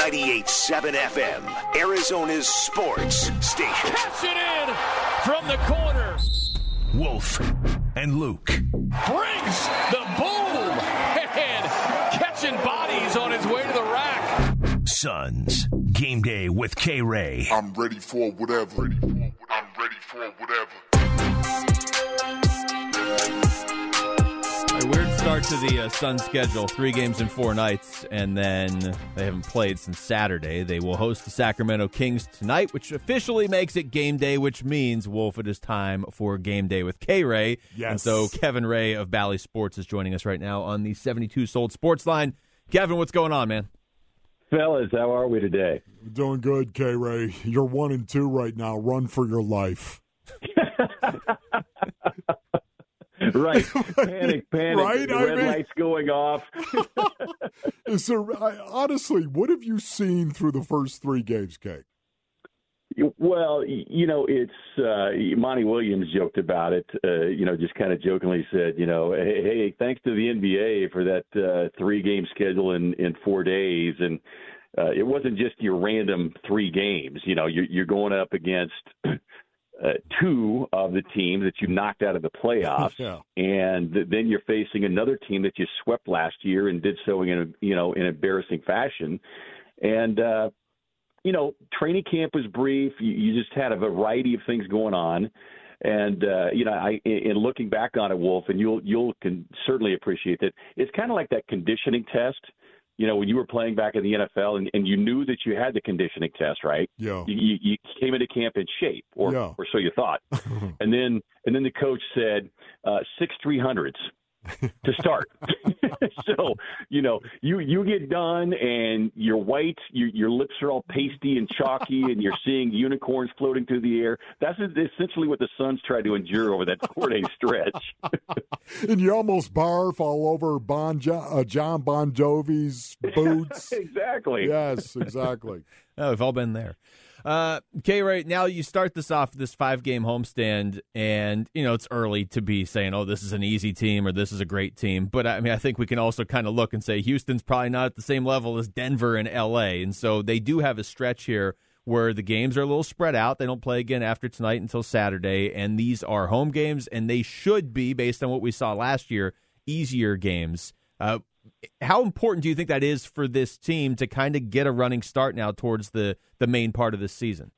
98.7 FM, Arizona's sports station. Catch it in from the corner. Wolf and Luke. Brings the boom and catching bodies on his way to the rack. Suns. Game day with K Ray. I'm ready for whatever. I'm ready for whatever. Start to the uh, Suns schedule. Three games in four nights, and then they haven't played since Saturday. They will host the Sacramento Kings tonight, which officially makes it game day, which means, Wolf, it is time for game day with K Ray. Yes. And so Kevin Ray of Bally Sports is joining us right now on the 72 Sold Sports Line. Kevin, what's going on, man? Fellas, how are we today? Doing good, K Ray. You're one and two right now. Run for your life. right. Panic, panic. Right, The I red mean- lights going off. Is there, I, honestly, what have you seen through the first three games, K? Well, you know, it's uh, Monty Williams joked about it. Uh, you know, just kind of jokingly said, you know, hey, hey thanks to the NBA for that uh, three-game schedule in in four days, and uh, it wasn't just your random three games. You know, you're, you're going up against. Uh, two of the teams that you knocked out of the playoffs, Yeah. and th- then you're facing another team that you swept last year and did so in a you know in embarrassing fashion, and uh, you know training camp was brief. You, you just had a variety of things going on, and uh, you know I in looking back on it, Wolf, and you'll you'll can certainly appreciate that it's kind of like that conditioning test. You know, when you were playing back in the NFL and, and you knew that you had the conditioning test, right? Yeah. You, you, came into camp in shape, or Yeah. or so you thought. and then and then the coach said uh, six three hundreds to start. so you know you you get done and you're white, your your lips are all pasty and chalky, and you're seeing unicorns floating through the air. That's essentially what the Suns tried to endure over that four day stretch. And you almost barf all over bon jo- uh, John Bon Jovi's boots. exactly. yes, exactly. Oh, we've all been there. Uh, K Ray, now you start this off this five game homestand, and you know it's early to be saying, "Oh, this is an easy team" or "This is a great team." But I mean, I think we can also kind of look and say Houston's probably not at the same level as Denver and L.A., and so they do have a stretch here where the games are a little spread out. They don't play again after tonight until Saturday, and these are home games, and they should be, based on what we saw last year, easier games. Uh, how important do you think that is for this team to kind of get a running start now towards the the main part of this season?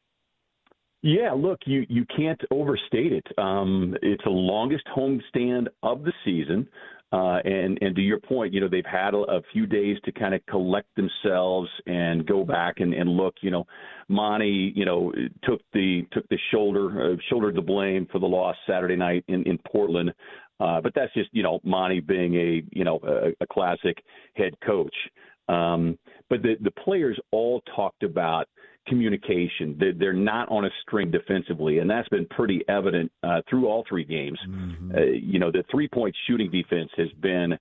Yeah, look, you you can't overstate it. Um, it's the longest homestand of the season, uh, and and to your point, you know they've had a, a few days to kind of collect themselves and go back and, and look. You know, Monty, you know, took the took the shoulder uh, shouldered the blame for the loss Saturday night in in Portland, uh, but that's just you know Monty being a you know a, a classic head coach. Um, but the the players all talked about communication. They're, they're not on a string defensively, and that's been pretty evident uh, through all three games. Uh, you know, the three point shooting defense has been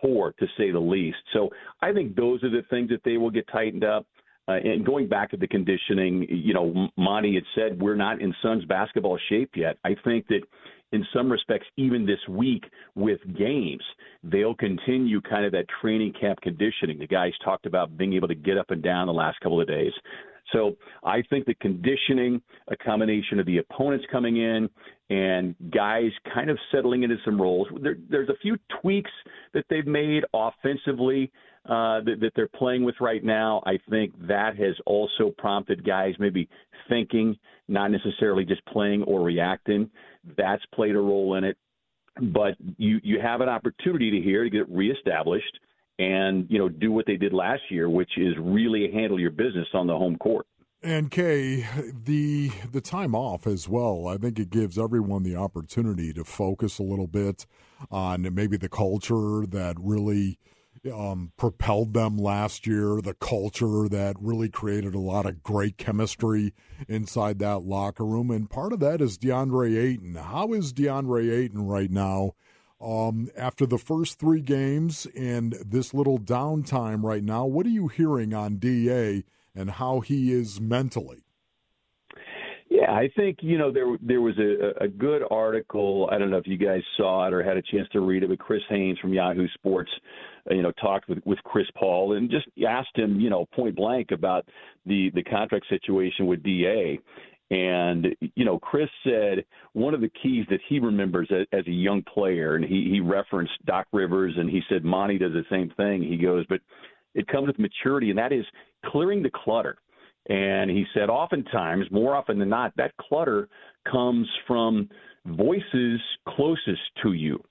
poor to say the least. So I think those are the things that they will get tightened up. Uh, and going back to the conditioning, you know, Monty had said we're not in Suns basketball shape yet. I think that in some respects, even this week with games, they'll continue kind of that training camp conditioning. The guys talked about being able to get up and down the last couple of days. So I think the conditioning, a combination of the opponents coming in and guys kind of settling into some roles. There, there's a few tweaks that they've made offensively uh, that, that they're playing with right now. I think that has also prompted guys maybe thinking, not necessarily just playing or reacting. That's played a role in it. But you you have an opportunity to here to get reestablished and you know do what they did last year, which is really handle your business on the home court. And Kay, the the time off as well. I think it gives everyone the opportunity to focus a little bit on maybe the culture that really um, propelled them last year, the culture that really created a lot of great chemistry inside that locker room. And part of that is DeAndre Ayton. How is DeAndre Ayton right now? Um, after the first three games and this little downtime right now, what are you hearing on DA and how he is mentally? Yeah, I think you know there there was a, a good article. I don't know if you guys saw it or had a chance to read it, but Chris Haynes from Yahoo Sports, uh, you know, talked with with Chris Paul and just asked him, you know, point blank about the the contract situation with Da. And you know, Chris said one of the keys that he remembers as, as a young player, and he he referenced Doc Rivers, and he said Monty does the same thing. He goes, but it comes with maturity, and that is clearing the clutter and he said, oftentimes, more often than not, that clutter comes from voices closest to you.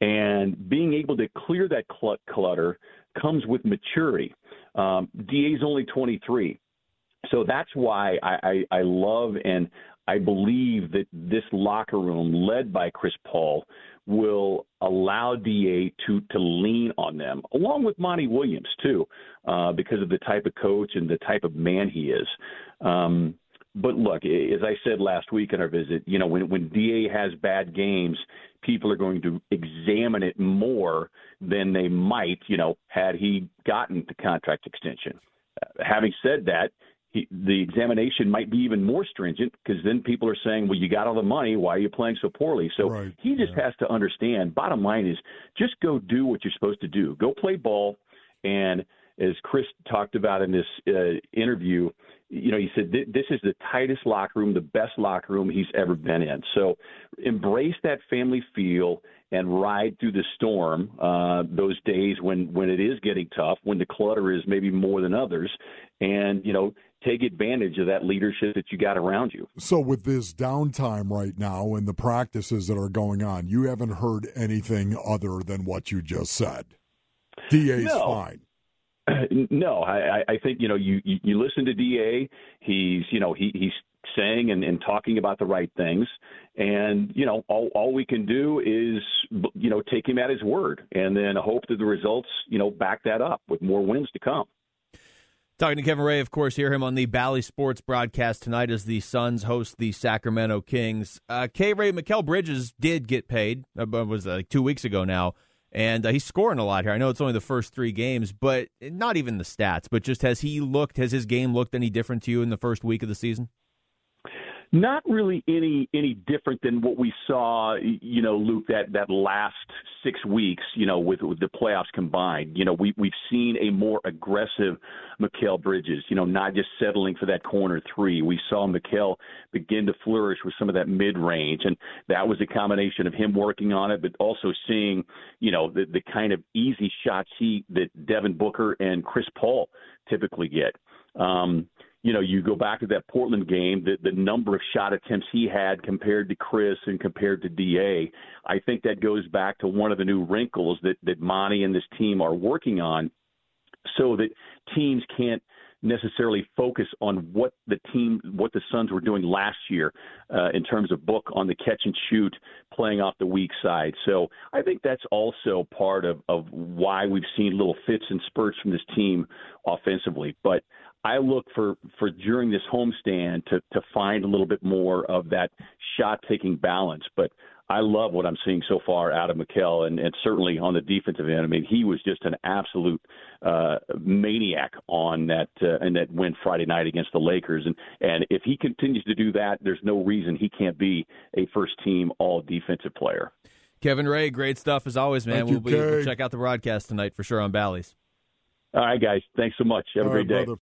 And being able to clear that clutter comes with maturity. Um, DA's only 23. So that's why I, I, I love and I believe that this locker room, led by Chris Paul, will allow DA to to lean on them, along with Monty Williams too, uh, because of the type of coach and the type of man he is. Um, but look, as I said last week in our visit, you know, when when DA has bad games, people are going to examine it more than they might, you know, had he gotten the contract extension. Uh, having said that, he, the examination might be even more stringent because then people are saying, well, you got all the money. Why are you playing so poorly? So right. he just yeah. has to understand. Bottom line is just go do what you're supposed to do. Go play ball. And as Chris talked about in this uh, interview, you know, he said this is the tightest locker room, the best locker room he's ever been in. So embrace that family feel and ride through the storm uh, those days when when it is getting tough, when the clutter is maybe more than others, and you know take advantage of that leadership that you got around you. So, with this downtime right now and the practices that are going on, you haven't heard anything other than what you just said. DA's no. fine. No, I, I think you know you, you you listen to Da. He's you know he he's saying and, and talking about the right things, and you know all all we can do is you know take him at his word, and then hope that the results you know back that up with more wins to come. Talking to Kevin Ray, of course, hear him on the Bally Sports broadcast tonight as the Suns host the Sacramento Kings. Uh, K. Ray Mikal Bridges did get paid. Uh, was like two weeks ago now, and uh, he's scoring a lot here. I know it's only the first three games, but not even the stats. But just has he looked? Has his game looked any different to you in the first week of the season? Not really any any different than what we saw, you know, Luke. That that last six weeks, you know, with, with the playoffs combined, you know, we we've seen a more aggressive Mikal Bridges. You know, not just settling for that corner three. We saw Mikal begin to flourish with some of that mid range, and that was a combination of him working on it, but also seeing, you know, the the kind of easy shots he that Devin Booker and Chris Paul typically get. Um, you know, you go back to that Portland game, the, the number of shot attempts he had compared to Chris and compared to DA, I think that goes back to one of the new wrinkles that, that Monty and this team are working on so that teams can't necessarily focus on what the team, what the Suns were doing last year uh, in terms of book on the catch and shoot, playing off the weak side. So I think that's also part of, of why we've seen little fits and spurts from this team offensively. But I look for for during this homestand to to find a little bit more of that shot taking balance. But I love what I'm seeing so far out of Mikal, and, and certainly on the defensive end. I mean, he was just an absolute uh, maniac on that uh, in that win Friday night against the Lakers. And and if he continues to do that, there's no reason he can't be a first team All Defensive player. Kevin Ray, great stuff as always, man. We'll, you, be, we'll check out the broadcast tonight for sure on Bally's. All right, guys. Thanks so much. Have All a great right, day. brother.